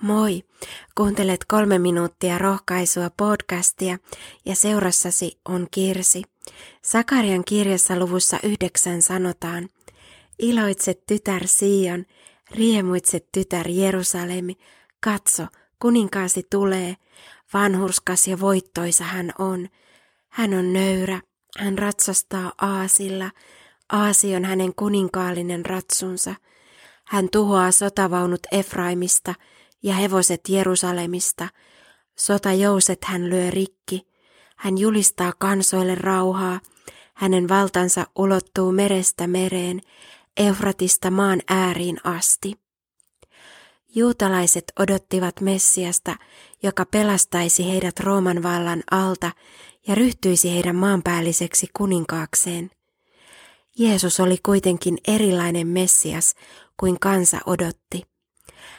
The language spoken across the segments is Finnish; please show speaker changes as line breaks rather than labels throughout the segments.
Moi! Kuuntelet kolme minuuttia rohkaisua podcastia ja seurassasi on Kirsi. Sakarian kirjassa luvussa yhdeksän sanotaan, Iloitse tytär Sion, riemuitse tytär Jerusalemi, katso, kuninkaasi tulee, vanhurskas ja voittoisa hän on. Hän on nöyrä, hän ratsastaa aasilla, aasi on hänen kuninkaallinen ratsunsa. Hän tuhoaa sotavaunut Efraimista, ja hevoset Jerusalemista. Sotajouset hän lyö rikki. Hän julistaa kansoille rauhaa. Hänen valtansa ulottuu merestä mereen, Eufratista maan ääriin asti. Juutalaiset odottivat Messiasta, joka pelastaisi heidät Rooman vallan alta ja ryhtyisi heidän maanpäälliseksi kuninkaakseen. Jeesus oli kuitenkin erilainen Messias kuin kansa odotti.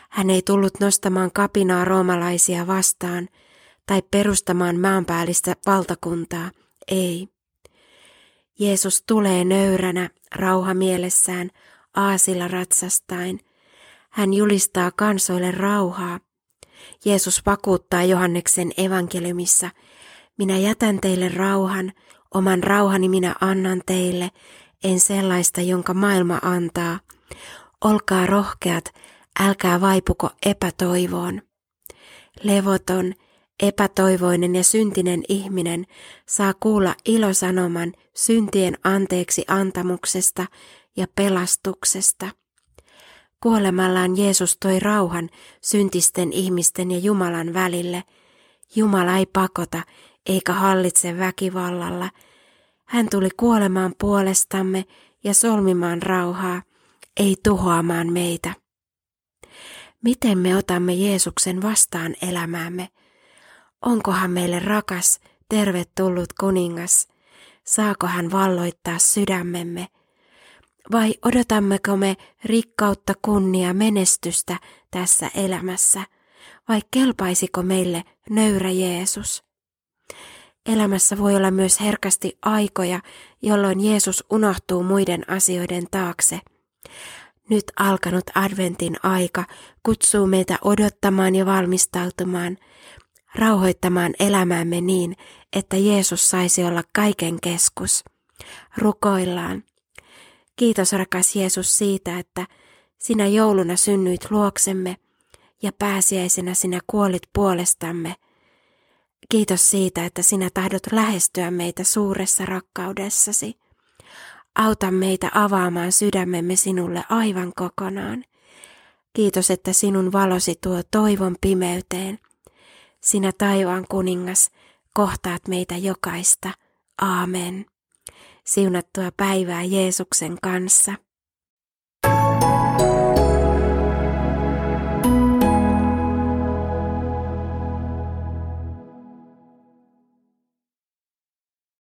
Hän ei tullut nostamaan kapinaa roomalaisia vastaan tai perustamaan maanpäällistä valtakuntaa, ei. Jeesus tulee nöyränä rauha mielessään aasilla ratsastain. Hän julistaa kansoille rauhaa. Jeesus vakuuttaa Johanneksen evankeliumissa, minä jätän teille rauhan, oman rauhani minä annan teille, en sellaista, jonka maailma antaa. Olkaa rohkeat, älkää vaipuko epätoivoon. Levoton, epätoivoinen ja syntinen ihminen saa kuulla ilosanoman syntien anteeksi antamuksesta ja pelastuksesta. Kuolemallaan Jeesus toi rauhan syntisten ihmisten ja Jumalan välille. Jumala ei pakota eikä hallitse väkivallalla. Hän tuli kuolemaan puolestamme ja solmimaan rauhaa, ei tuhoamaan meitä. Miten me otamme Jeesuksen vastaan elämäämme? Onko meille rakas, tervetullut kuningas? Saako hän valloittaa sydämemme? Vai odotammeko me rikkautta, kunnia, menestystä tässä elämässä? Vai kelpaisiko meille nöyrä Jeesus? Elämässä voi olla myös herkästi aikoja, jolloin Jeesus unohtuu muiden asioiden taakse. Nyt alkanut adventin aika kutsuu meitä odottamaan ja valmistautumaan, rauhoittamaan elämäämme niin, että Jeesus saisi olla kaiken keskus. Rukoillaan. Kiitos rakas Jeesus siitä, että sinä jouluna synnyit luoksemme ja pääsiäisenä sinä kuolit puolestamme. Kiitos siitä, että sinä tahdot lähestyä meitä suuressa rakkaudessasi. Auta meitä avaamaan sydämemme sinulle aivan kokonaan. Kiitos, että sinun valosi tuo toivon pimeyteen. Sinä taivaan kuningas, kohtaat meitä jokaista. Aamen. Siunattua päivää Jeesuksen kanssa.